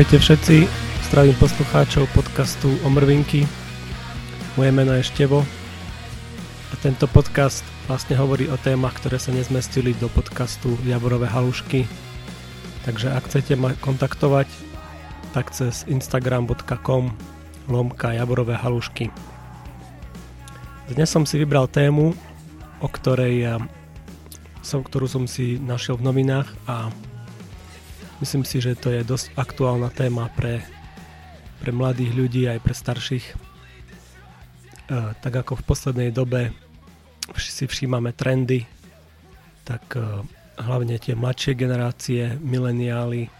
Ahojte všetci, zdravím poslucháčov podcastu Omrvinky. Moje meno je Števo a tento podcast vlastne hovorí o témach, ktoré sa nezmestili do podcastu Jaborové halušky. Takže ak chcete ma kontaktovať, tak cez instagram.com lomka Jaborové halušky. Dnes som si vybral tému, o ktorej som, ktorú som si našiel v novinách a Myslím si, že to je dosť aktuálna téma pre, pre mladých ľudí aj pre starších. E, tak ako v poslednej dobe si všímame trendy, tak e, hlavne tie mladšie generácie, mileniály,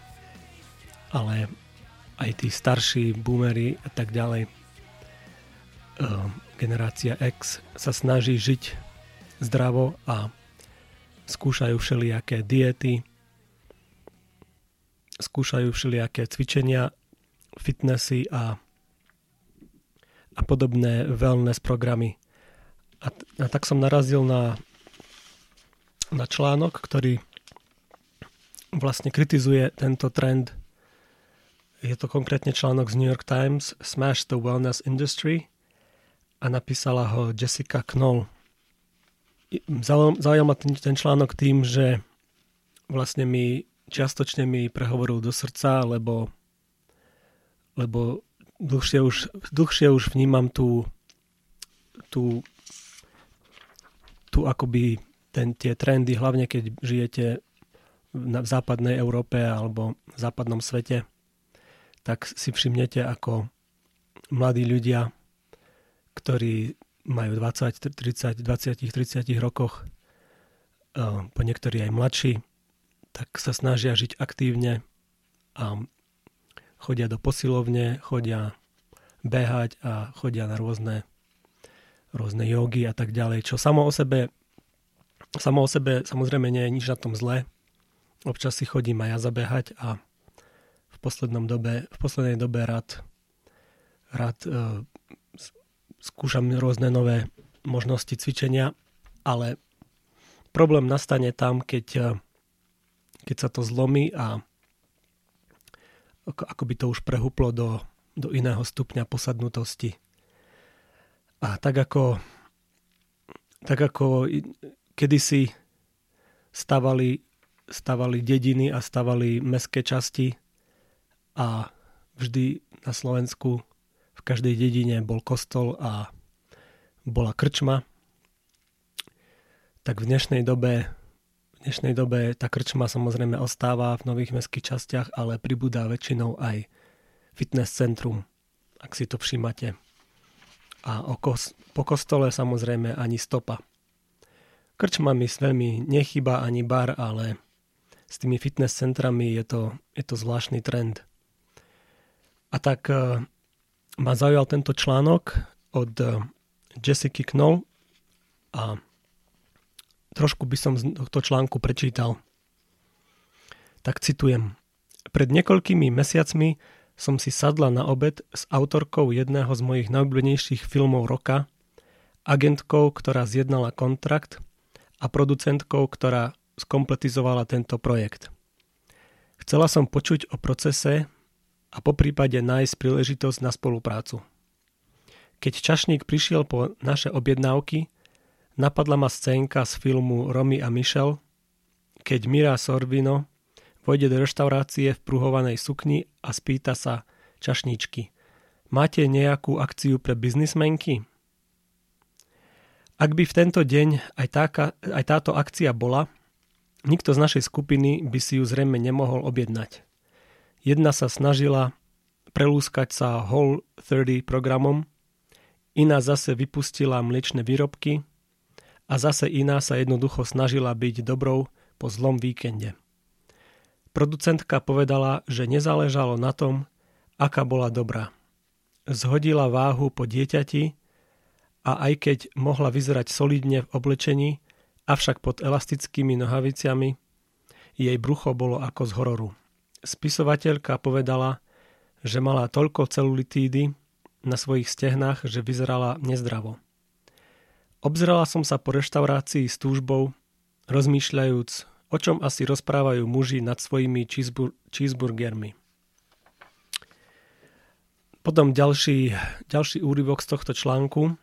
ale aj tí starší boomery a tak ďalej. E, generácia X sa snaží žiť zdravo a skúšajú všelijaké diety, skúšajú všelijaké cvičenia, fitnessy a, a podobné wellness programy. A, a tak som narazil na, na článok, ktorý vlastne kritizuje tento trend. Je to konkrétne článok z New York Times Smash the Wellness Industry a napísala ho Jessica Knoll. Zaujal ma ten, ten článok tým, že vlastne mi čiastočne mi prehovoril do srdca, lebo, lebo dlhšie, už, dlhšie už vnímam tú, tú, tú akoby ten, tie trendy, hlavne keď žijete v západnej Európe alebo v západnom svete, tak si všimnete, ako mladí ľudia, ktorí majú 20, 30, 20, 30 rokoch, eh, po niektorí aj mladší, tak sa snažia žiť aktívne a chodia do posilovne, chodia behať a chodia na rôzne, rôzne jogy a tak ďalej, čo samo o sebe samo o sebe samozrejme nie je nič na tom zlé. Občas si chodím aj ja zabehať a v, poslednom dobe, v poslednej dobe rád, rád uh, skúšam rôzne nové možnosti cvičenia, ale problém nastane tam, keď uh, keď sa to zlomí a ako, by to už prehuplo do, do iného stupňa posadnutosti. A tak ako, tak ako kedysi stavali, stavali dediny a stavali mestské časti a vždy na Slovensku v každej dedine bol kostol a bola krčma, tak v dnešnej dobe dnešnej dobe tá krčma samozrejme ostáva v nových mestských častiach, ale pribúda väčšinou aj fitness centrum, ak si to všímate. A okos, po kostole samozrejme ani stopa. Krčma mi veľmi nechyba ani bar, ale s tými fitness centrami je to, je to zvláštny trend. A tak uh, ma zaujal tento článok od uh, Jessica Knoll a trošku by som z tohto článku prečítal. Tak citujem. Pred niekoľkými mesiacmi som si sadla na obed s autorkou jedného z mojich najobľúbenejších filmov roka, agentkou, ktorá zjednala kontrakt a producentkou, ktorá skompletizovala tento projekt. Chcela som počuť o procese a po prípade nájsť príležitosť na spoluprácu. Keď čašník prišiel po naše objednávky, Napadla ma scénka z filmu Romy a Michel, keď Mira Sorvino vojde do reštaurácie v pruhovanej sukni a spýta sa čašníčky Máte nejakú akciu pre biznismenky? Ak by v tento deň aj, táka, aj táto akcia bola, nikto z našej skupiny by si ju zrejme nemohol objednať. Jedna sa snažila prelúskať sa Whole 30 programom, iná zase vypustila mliečne výrobky, a zase iná sa jednoducho snažila byť dobrou po zlom víkende. Producentka povedala, že nezáležalo na tom, aká bola dobrá. Zhodila váhu po dieťati a aj keď mohla vyzerať solidne v oblečení, avšak pod elastickými nohaviciami, jej brucho bolo ako z hororu. Spisovateľka povedala, že mala toľko celulitídy na svojich stehnách, že vyzerala nezdravo. Obzerala som sa po reštaurácii s túžbou, rozmýšľajúc, o čom asi rozprávajú muži nad svojimi cheesebur- cheeseburgermi. potom ďalší, ďalší úryvok z tohto článku.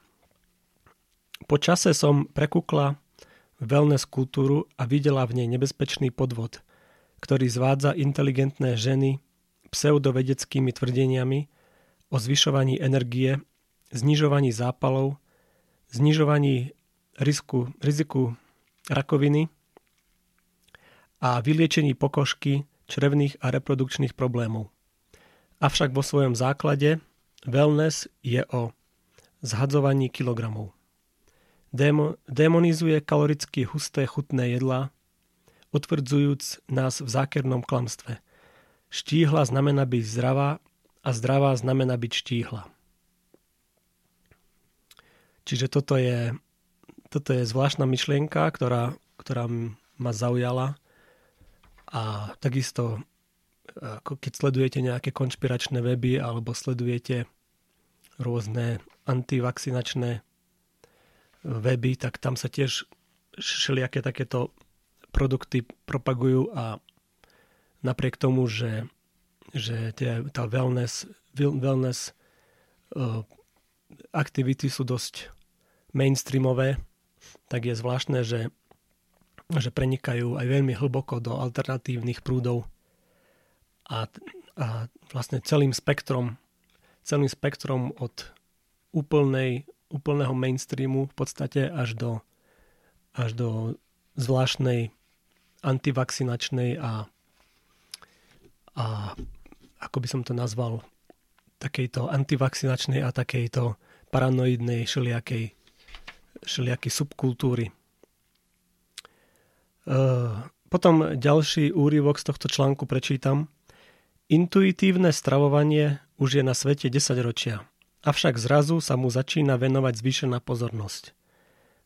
Po čase som prekúkla wellness kultúru a videla v nej nebezpečný podvod, ktorý zvádza inteligentné ženy pseudovedeckými tvrdeniami o zvyšovaní energie, znižovaní zápalov, znižovaní risku, riziku rakoviny a vyliečení pokožky, črevných a reprodukčných problémov. Avšak vo svojom základe wellness je o zhadzovaní kilogramov. Démo, demonizuje kaloricky husté chutné jedlá, utvrdzujúc nás v zákernom klamstve. Štíhla znamená byť zdravá a zdravá znamená byť štíhla. Čiže toto je, toto je zvláštna myšlienka, ktorá, ktorá ma zaujala. A takisto keď sledujete nejaké konšpiračné weby alebo sledujete rôzne antivakcinačné weby, tak tam sa tiež všelijaké takéto produkty propagujú a napriek tomu, že, že tie, tá wellness, wellness uh, aktivity sú dosť mainstreamové, tak je zvláštne, že, že prenikajú aj veľmi hlboko do alternatívnych prúdov. A, a vlastne celým spektrom, celým spektrom od úplnej, úplného mainstreamu v podstate až do, až do zvláštnej antivakcinačnej a, a ako by som to nazval, takejto antivakcinačnej a takejto paranoidnej všelijakej, všelijakej subkultúry. Potom ďalší úryvok z tohto článku prečítam. Intuitívne stravovanie už je na svete 10 ročia, avšak zrazu sa mu začína venovať zvýšená pozornosť.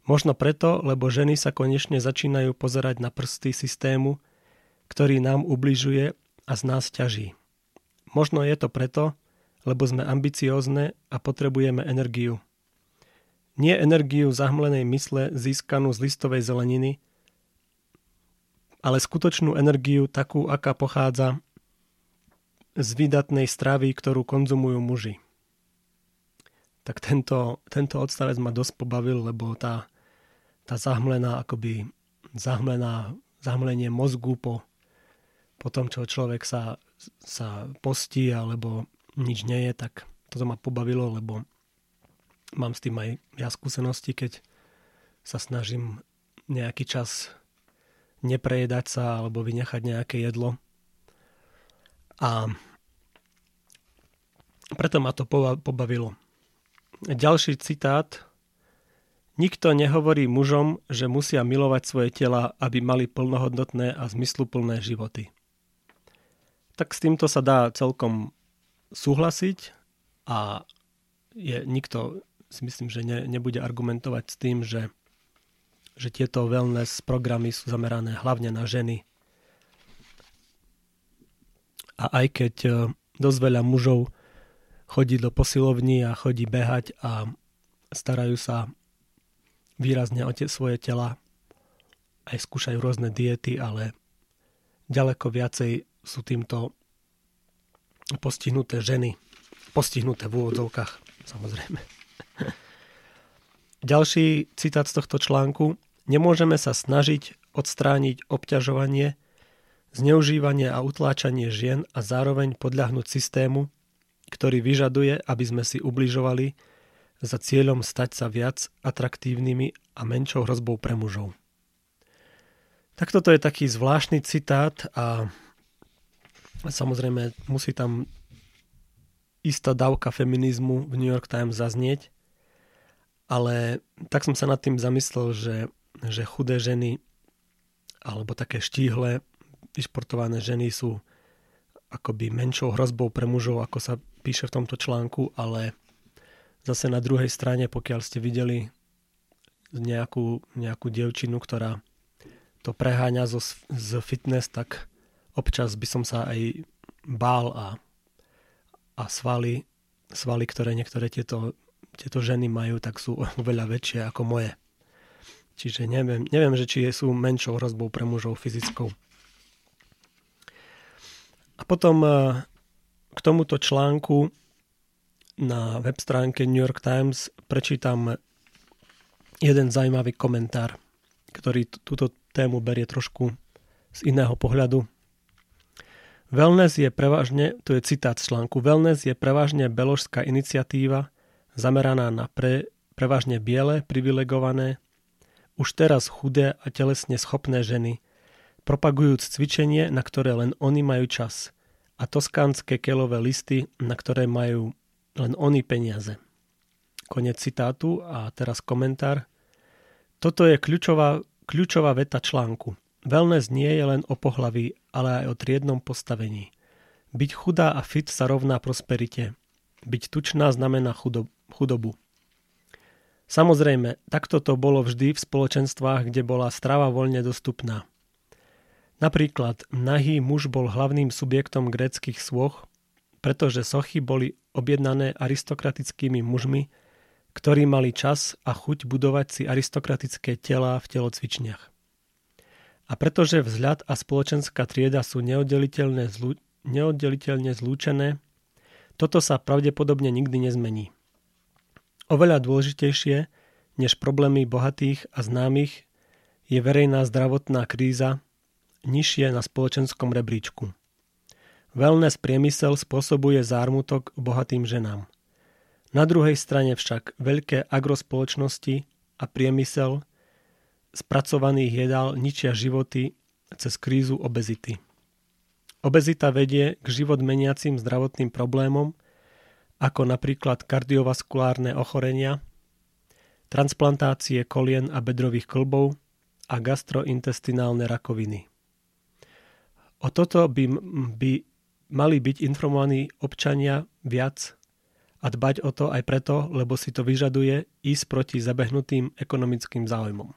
Možno preto, lebo ženy sa konečne začínajú pozerať na prsty systému, ktorý nám ubližuje a z nás ťaží. Možno je to preto, lebo sme ambiciózne a potrebujeme energiu. Nie energiu zahmlenej mysle získanú z listovej zeleniny, ale skutočnú energiu takú, aká pochádza z výdatnej stravy, ktorú konzumujú muži. Tak tento, tento odstavec ma dosť pobavil, lebo tá, tá zahmlená, akoby zahmlená, zahmlenie mozgu po, po tom, čo človek sa, sa postí alebo nič nie je, tak toto ma pobavilo, lebo mám s tým aj ja skúsenosti, keď sa snažím nejaký čas neprejedať sa alebo vynechať nejaké jedlo a preto ma to pobavilo. Ďalší citát. Nikto nehovorí mužom, že musia milovať svoje tela, aby mali plnohodnotné a zmysluplné životy. Tak s týmto sa dá celkom súhlasiť a je, nikto si myslím, že ne, nebude argumentovať s tým, že, že tieto wellness programy sú zamerané hlavne na ženy a aj keď e, dosť veľa mužov chodí do posilovní a chodí behať a starajú sa výrazne o tie svoje tela, aj skúšajú rôzne diety, ale ďaleko viacej sú týmto postihnuté ženy. Postihnuté v úvodzovkách, samozrejme. Ďalší citát z tohto článku. Nemôžeme sa snažiť odstrániť obťažovanie, zneužívanie a utláčanie žien a zároveň podľahnúť systému, ktorý vyžaduje, aby sme si ubližovali za cieľom stať sa viac atraktívnymi a menšou hrozbou pre mužov. Tak toto je taký zvláštny citát a samozrejme musí tam istá dávka feminizmu v New York Times zaznieť, ale tak som sa nad tým zamyslel, že, že chudé ženy alebo také štíhle vyšportované ženy sú akoby menšou hrozbou pre mužov, ako sa píše v tomto článku, ale zase na druhej strane, pokiaľ ste videli nejakú, nejakú dievčinu, ktorá to preháňa zo, z fitness, tak občas by som sa aj bál a, a svaly, svaly, ktoré niektoré tieto, tieto ženy majú, tak sú oveľa väčšie ako moje. Čiže neviem, neviem, že či sú menšou hrozbou pre mužov fyzickou. A potom e, k tomuto článku na web stránke New York Times prečítam jeden zaujímavý komentár, ktorý túto tému berie trošku z iného pohľadu. Wellness je prevažne, to je citát z článku, Wellness je prevažne beložská iniciatíva zameraná na pre, prevažne biele, privilegované, už teraz chudé a telesne schopné ženy, propagujúc cvičenie, na ktoré len oni majú čas a toskánske kelové listy, na ktoré majú len oni peniaze. Konec citátu a teraz komentár. Toto je kľúčová, kľúčová veta článku. Wellness nie je len o pohlaví, ale aj o triednom postavení. Byť chudá a fit sa rovná prosperite. Byť tučná znamená chudobu. Samozrejme, takto to bolo vždy v spoločenstvách, kde bola strava voľne dostupná. Napríklad, nahý muž bol hlavným subjektom gréckých svoch, pretože sochy boli objednané aristokratickými mužmi, ktorí mali čas a chuť budovať si aristokratické tela v telocvičniach. A pretože vzhľad a spoločenská trieda sú neoddeliteľne, zlú, neoddeliteľne zlúčené, toto sa pravdepodobne nikdy nezmení. Oveľa dôležitejšie než problémy bohatých a známych je verejná zdravotná kríza nižšie na spoločenskom rebríčku. Wellness priemysel spôsobuje zármutok bohatým ženám. Na druhej strane však veľké agrospoločnosti a priemysel spracovaných jedál ničia životy cez krízu obezity. Obezita vedie k život meniacim zdravotným problémom, ako napríklad kardiovaskulárne ochorenia, transplantácie kolien a bedrových klbov a gastrointestinálne rakoviny. O toto by, by mali byť informovaní občania viac a dbať o to aj preto, lebo si to vyžaduje ísť proti zabehnutým ekonomickým záujmom.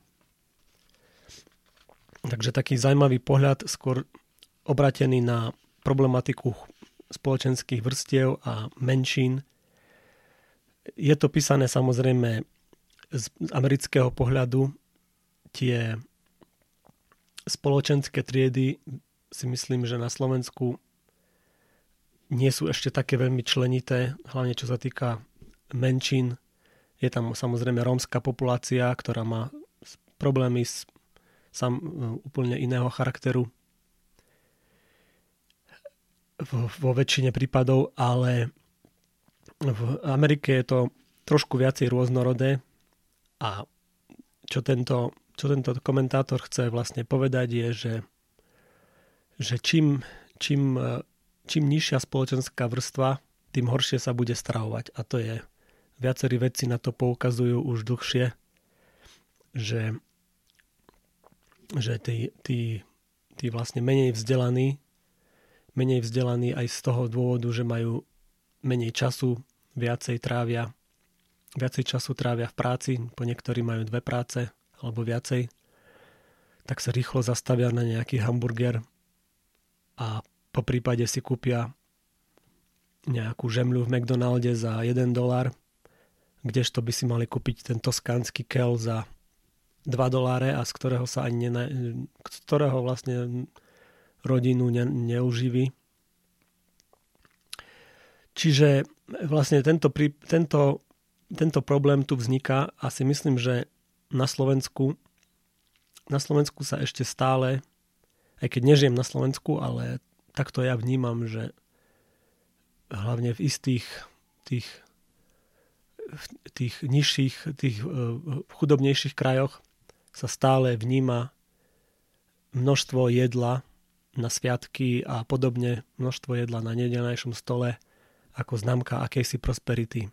Takže taký zaujímavý pohľad, skôr obratený na problematiku spoločenských vrstiev a menšín. Je to písané samozrejme z amerického pohľadu. Tie spoločenské triedy si myslím, že na Slovensku nie sú ešte také veľmi členité, hlavne čo sa týka menšín. Je tam samozrejme rómska populácia, ktorá má problémy s sam, úplne iného charakteru vo väčšine prípadov, ale v Amerike je to trošku viacej rôznorodé a čo tento, čo tento komentátor chce vlastne povedať je, že, že čím, čím, čím nižšia spoločenská vrstva, tým horšie sa bude stravovať. A to je, viacerí vedci na to poukazujú už dlhšie, že že tí, tí, tí vlastne menej vzdelaní, menej vzdelaní aj z toho dôvodu, že majú menej času, viacej trávia, viacej času trávia v práci, po niektorí majú dve práce alebo viacej, tak sa rýchlo zastavia na nejaký hamburger a po prípade si kúpia nejakú žemľu v McDonalde za 1 dolar, kdežto by si mali kúpiť ten toskánsky kel za 2 doláre a z ktorého sa ani nena, z ktorého vlastne rodinu ne, neuživí. Čiže vlastne tento, tento, tento problém tu vzniká a si myslím, že na Slovensku na Slovensku sa ešte stále, aj keď nežijem na Slovensku, ale takto ja vnímam, že hlavne v istých tých, tých nižších, tých uh, chudobnejších krajoch sa stále vníma množstvo jedla na sviatky a podobne množstvo jedla na nedelnejšom stole ako známka akejsi prosperity.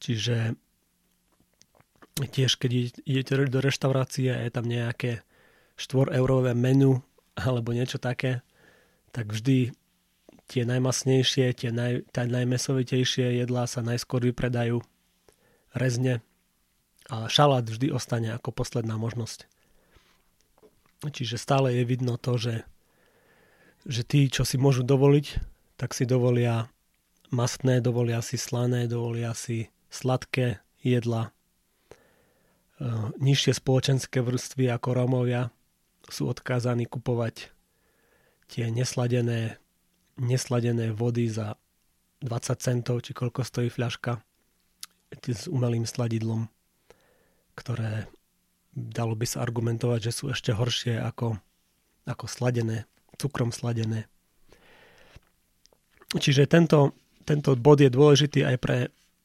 Čiže tiež keď idete do reštaurácie a je tam nejaké 4 eurové menu alebo niečo také, tak vždy tie najmasnejšie, tie, naj, tie najmesovitejšie jedlá sa najskôr vypredajú rezne a šalát vždy ostane ako posledná možnosť. Čiže stále je vidno to, že, že tí, čo si môžu dovoliť, tak si dovolia mastné, dovolia si slané, dovolia si sladké jedla. E, nižšie spoločenské vrstvy ako Rómovia sú odkázaní kupovať tie nesladené, nesladené vody za 20 centov, či koľko stojí fľaška s umelým sladidlom, ktoré dalo by sa argumentovať, že sú ešte horšie ako, ako sladené, cukrom sladené. Čiže tento, tento bod je dôležitý aj pre,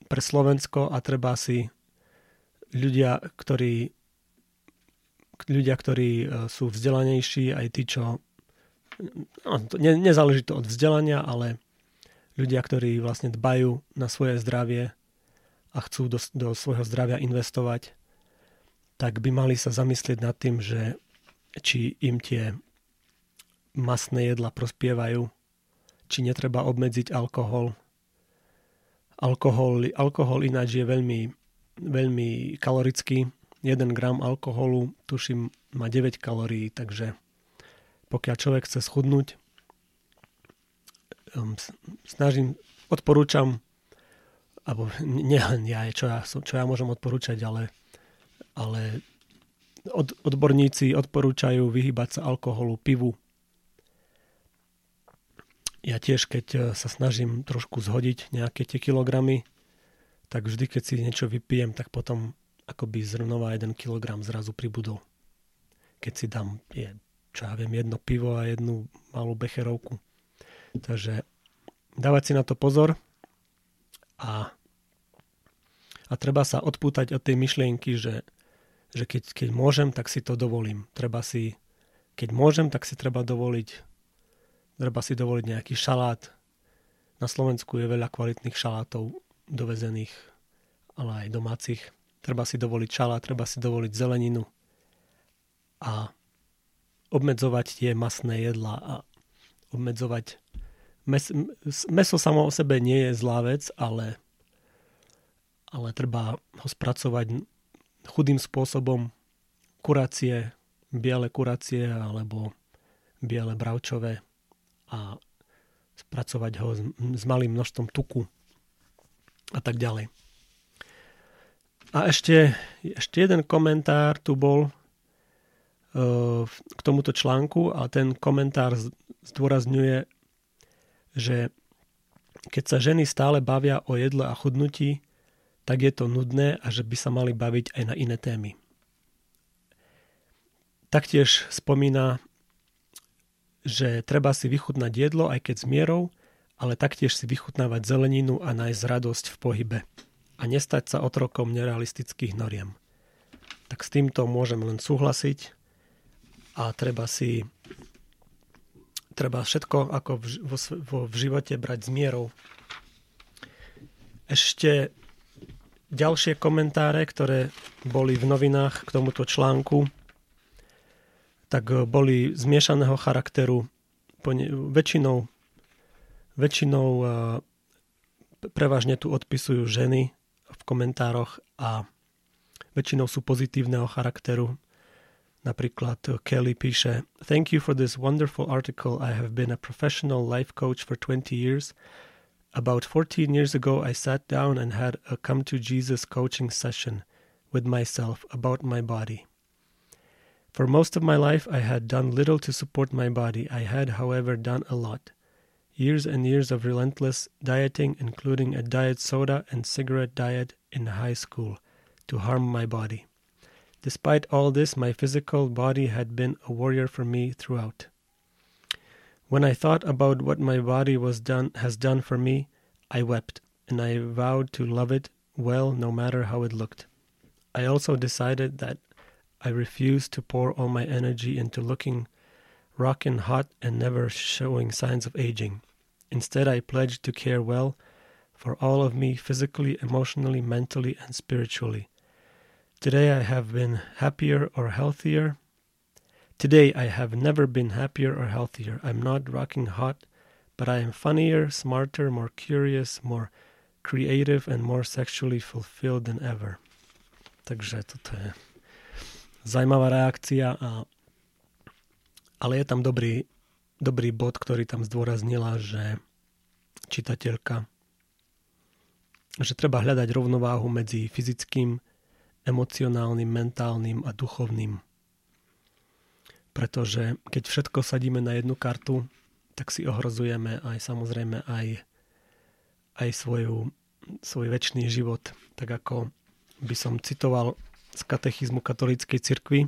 pre Slovensko a treba si ľudia, ktorí ľudia, ktorí e, sú vzdelanejší, aj tí, čo no, ne, nezáleží to od vzdelania, ale ľudia, ktorí vlastne dbajú na svoje zdravie a chcú do, do svojho zdravia investovať, tak by mali sa zamyslieť nad tým, že či im tie masné jedla prospievajú, či netreba obmedziť alkohol. Alkohol, alkohol ináč je veľmi, veľmi kalorický. 1 gram alkoholu, tuším, má 9 kalórií, takže pokiaľ človek chce schudnúť, um, snažím, odporúčam alebo nielen ja, čo ja, čo ja môžem odporúčať, ale, ale od, odborníci odporúčajú vyhybať sa alkoholu, pivu. Ja tiež, keď e, sa snažím trošku zhodiť nejaké tie kilogramy, tak vždy, keď si niečo vypijem, tak potom akoby zrnova jeden kilogram zrazu pribudol. Keď si dám, je, čo ja viem, jedno pivo a jednu malú becherovku. Takže dávať si na to pozor a, a treba sa odpútať od tej myšlienky, že, že keď, keď môžem, tak si to dovolím. Treba si, keď môžem, tak si treba dovoliť treba si dovoliť nejaký šalát. Na Slovensku je veľa kvalitných šalátov dovezených, ale aj domácich. Treba si dovoliť šalát, treba si dovoliť zeleninu a obmedzovať tie masné jedlá a obmedzovať mes, meso samo o sebe nie je zlá vec, ale, ale treba ho spracovať chudým spôsobom kuracie, biele kuracie alebo biele bravčové a spracovať ho s, s malým množstvom tuku a tak ďalej. A ešte, ešte jeden komentár tu bol uh, k tomuto článku a ten komentár zdôrazňuje že keď sa ženy stále bavia o jedle a chudnutí, tak je to nudné a že by sa mali baviť aj na iné témy. Taktiež spomína, že treba si vychutnať jedlo aj keď s mierou, ale taktiež si vychutnávať zeleninu a nájsť radosť v pohybe a nestať sa otrokom nerealistických noriem. Tak s týmto môžem len súhlasiť a treba si treba všetko ako v, vo, vo, v živote brať s mierou. Ešte ďalšie komentáre, ktoré boli v novinách k tomuto článku, tak boli zmiešaného charakteru. Väčšinou, väčšinou prevažne tu odpisujú ženy v komentároch a väčšinou sú pozitívneho charakteru. Napríklad Kelly píše Thank you for this wonderful article. I have been a professional life coach for 20 years. About 14 years ago, I sat down and had a come to Jesus coaching session with myself about my body. For most of my life, I had done little to support my body. I had, however, done a lot. Years and years of relentless dieting, including a diet soda and cigarette diet in high school, to harm my body. Despite all this, my physical body had been a warrior for me throughout. When I thought about what my body was done has done for me, I wept, and I vowed to love it well no matter how it looked. I also decided that I refused to pour all my energy into looking rockin' hot and never showing signs of aging. Instead, I pledged to care well for all of me physically, emotionally, mentally, and spiritually. Today I have been happier or healthier. Today I have never been happier or healthier. I'm not rocking hot, but I am funnier, smarter, more curious, more creative and more sexually fulfilled than ever. Takže toto je zaujímavá reakcia, a, ale je tam dobrý, dobrý bod, ktorý tam zdôraznila, že čitateľka, že treba hľadať rovnováhu medzi fyzickým emocionálnym, mentálnym a duchovným. Pretože keď všetko sadíme na jednu kartu, tak si ohrozujeme aj samozrejme aj, aj svoju, svoj väčší život. Tak ako by som citoval z katechizmu katolíckej cirkvi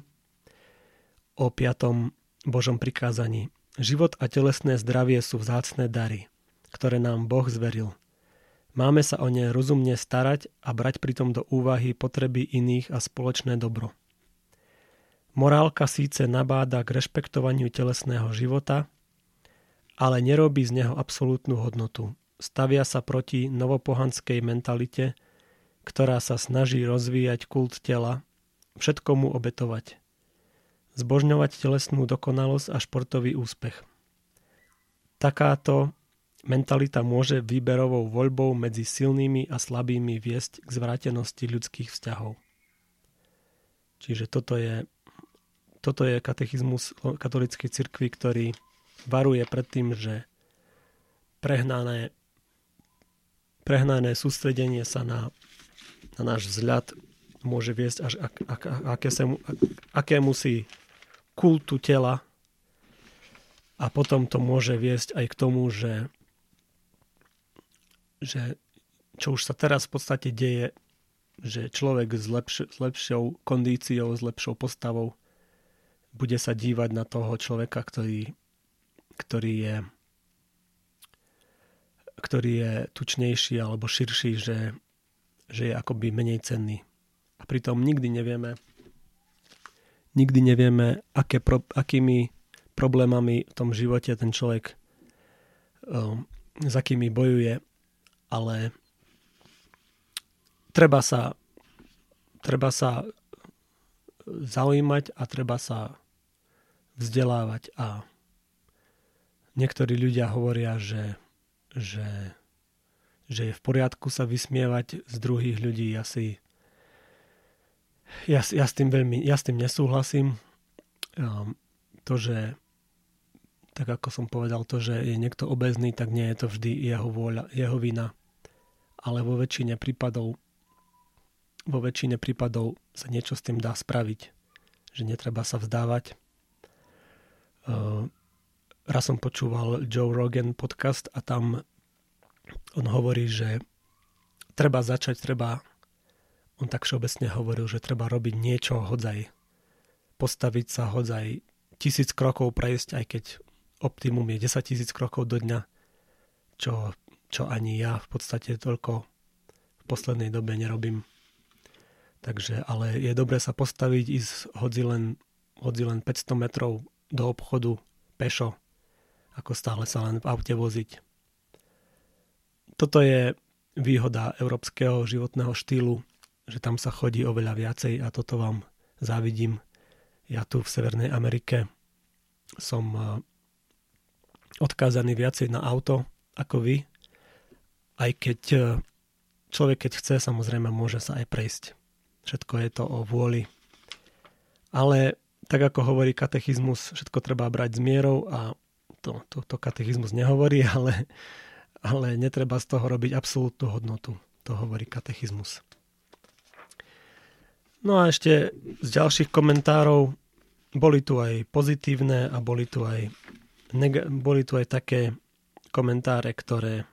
o piatom Božom prikázaní. Život a telesné zdravie sú vzácne dary, ktoré nám Boh zveril. Máme sa o ne rozumne starať a brať pritom do úvahy potreby iných a spoločné dobro. Morálka síce nabáda k rešpektovaniu telesného života, ale nerobí z neho absolútnu hodnotu. Stavia sa proti novopohanskej mentalite, ktorá sa snaží rozvíjať kult tela, všetko mu obetovať zbožňovať telesnú dokonalosť a športový úspech. Takáto mentalita môže výberovou voľbou medzi silnými a slabými viesť k zvrátenosti ľudských vzťahov. Čiže toto je, toto je katechizmus katolíckej cirkvi, ktorý varuje pred tým, že prehnané, prehnané sústredenie sa na, na náš vzhľad môže viesť až ak, ak, aké sa, ak, akému si kultu tela. A potom to môže viesť aj k tomu, že, že čo už sa teraz v podstate deje, že človek s, lepš- s lepšou kondíciou, s lepšou postavou bude sa dívať na toho človeka, ktorý, ktorý je ktorý je tučnejší alebo širší, že, že je akoby menej cenný. A pritom nikdy nevieme, nikdy nevieme, aké pro, akými problémami v tom živote ten človek um, s akými bojuje, ale treba sa treba sa zaujímať a treba sa vzdelávať a niektorí ľudia hovoria, že, že, že je v poriadku sa vysmievať z druhých ľudí. Ja si ja, ja, s tým veľmi, ja s tým nesúhlasím. Um, to, že tak ako som povedal, to, že je niekto obezný, tak nie je to vždy jeho vôľa, jeho vina. Ale vo väčšine prípadov vo väčšine prípadov sa niečo s tým dá spraviť. Že netreba sa vzdávať. Uh, raz som počúval Joe Rogan podcast a tam on hovorí, že treba začať, treba on tak všeobecne hovoril, že treba robiť niečo hodzaj. Postaviť sa hodzaj tisíc krokov prejsť, aj keď optimum je 10 tisíc krokov do dňa, čo, čo ani ja v podstate toľko v poslednej dobe nerobím. Takže, ale je dobré sa postaviť, ísť hodzi len, hodzi len 500 metrov do obchodu pešo, ako stále sa len v aute voziť. Toto je výhoda európskeho životného štýlu, že tam sa chodí oveľa viacej a toto vám závidím. Ja tu v Severnej Amerike som eh, odkázaný viacej na auto ako vy, aj keď eh, človek, keď chce, samozrejme môže sa aj prejsť. Všetko je to o vôli. Ale tak ako hovorí katechizmus, všetko treba brať s mierou a to, to, to katechizmus nehovorí, ale, ale netreba z toho robiť absolútnu hodnotu. To hovorí katechizmus. No a ešte z ďalších komentárov boli tu aj pozitívne a boli tu aj, neg- boli tu aj také komentáre, ktoré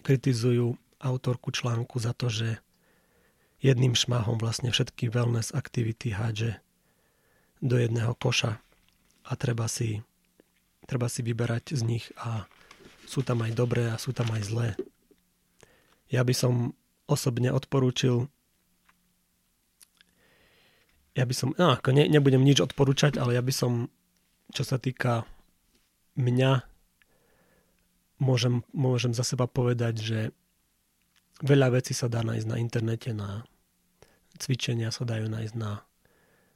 kritizujú autorku článku za to, že jedným šmahom vlastne všetky wellness aktivity hádže do jedného koša a treba si, treba si vyberať z nich a sú tam aj dobré a sú tam aj zlé. Ja by som osobne odporúčil ja by som, no ako ne, nebudem nič odporúčať, ale ja by som, čo sa týka mňa, môžem, môžem za seba povedať, že veľa vecí sa dá nájsť na internete, na cvičenia sa dajú nájsť na,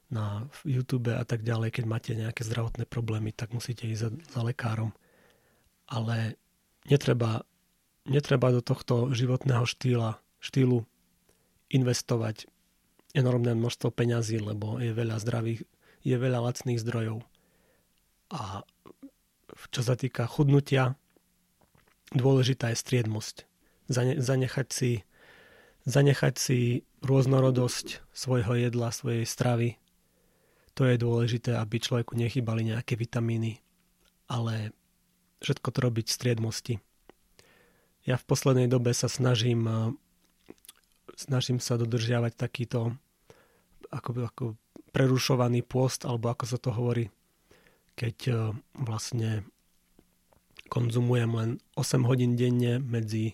na YouTube a tak ďalej. Keď máte nejaké zdravotné problémy, tak musíte ísť za, za lekárom. Ale netreba, netreba do tohto životného štýla, štýlu investovať enormné množstvo peňazí, lebo je veľa zdravých, je veľa lacných zdrojov. A čo sa týka chudnutia, dôležitá je striednosť. Zane, zanechať si, zanechať si rôznorodosť svojho jedla, svojej stravy. To je dôležité, aby človeku nechybali nejaké vitamíny, ale všetko to robiť v striedmosti. ja v poslednej dobe sa snažím snažím sa dodržiavať takýto ako, ako prerušovaný post, alebo ako sa to hovorí, keď vlastne konzumujem len 8 hodín denne medzi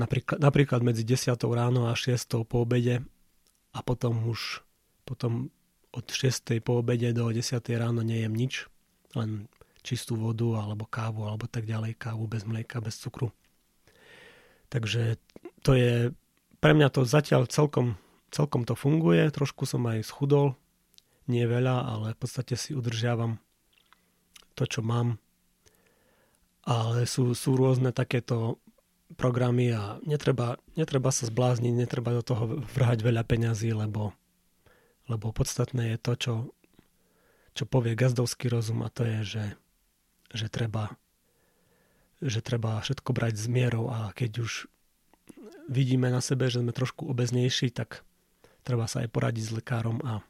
napríklad, napríklad medzi 10 ráno a 6 po obede a potom už potom od 6 po obede do 10 ráno nejem nič, len čistú vodu alebo kávu alebo tak ďalej, kávu bez mlieka, bez cukru. Takže to je, pre mňa to zatiaľ celkom, celkom to funguje, trošku som aj schudol, nie veľa, ale v podstate si udržiavam to, čo mám ale sú, sú rôzne takéto programy a netreba, netreba sa zblázniť, netreba do toho vrhať veľa peňazí, lebo, lebo podstatné je to, čo, čo povie gazdovský rozum a to je, že, že, treba, že treba všetko brať s mierou a keď už vidíme na sebe, že sme trošku obeznejší, tak treba sa aj poradiť s lekárom a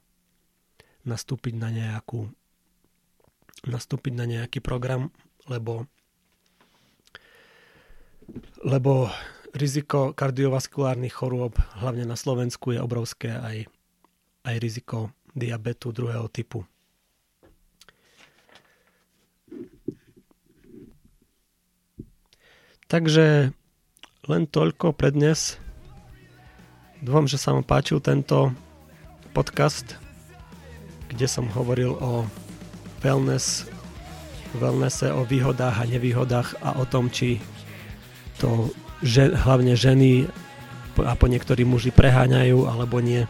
nastúpiť na nejakú nastúpiť na nejaký program, lebo lebo riziko kardiovaskulárnych chorôb, hlavne na Slovensku, je obrovské aj, aj riziko diabetu druhého typu. Takže len toľko pre dnes. Dúfam, že sa vám páčil tento podcast, kde som hovoril o wellness, wellnesse, o výhodách a nevýhodách a o tom, či to že, hlavne ženy a po niektorí muži preháňajú alebo nie.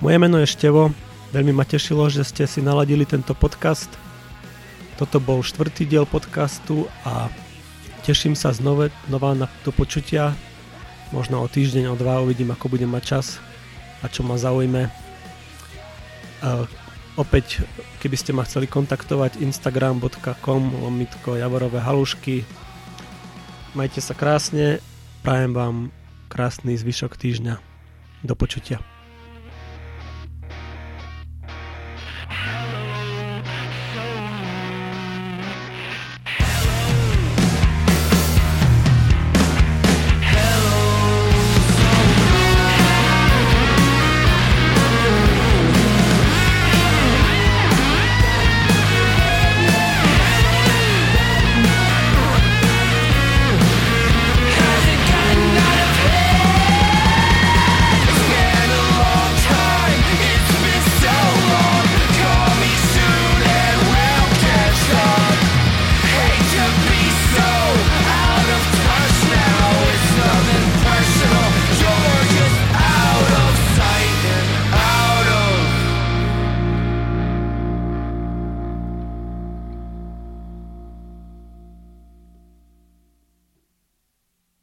Moje meno je Števo, veľmi ma tešilo, že ste si naladili tento podcast. Toto bol štvrtý diel podcastu a teším sa znova, znova na to počutia. Možno o týždeň, o dva uvidím, ako budem mať čas a čo ma zaujme. Uh, opäť, keby ste ma chceli kontaktovať, instagram.com lomitko javorové halušky Majte sa krásne, prajem vám krásny zvyšok týždňa. Do počutia.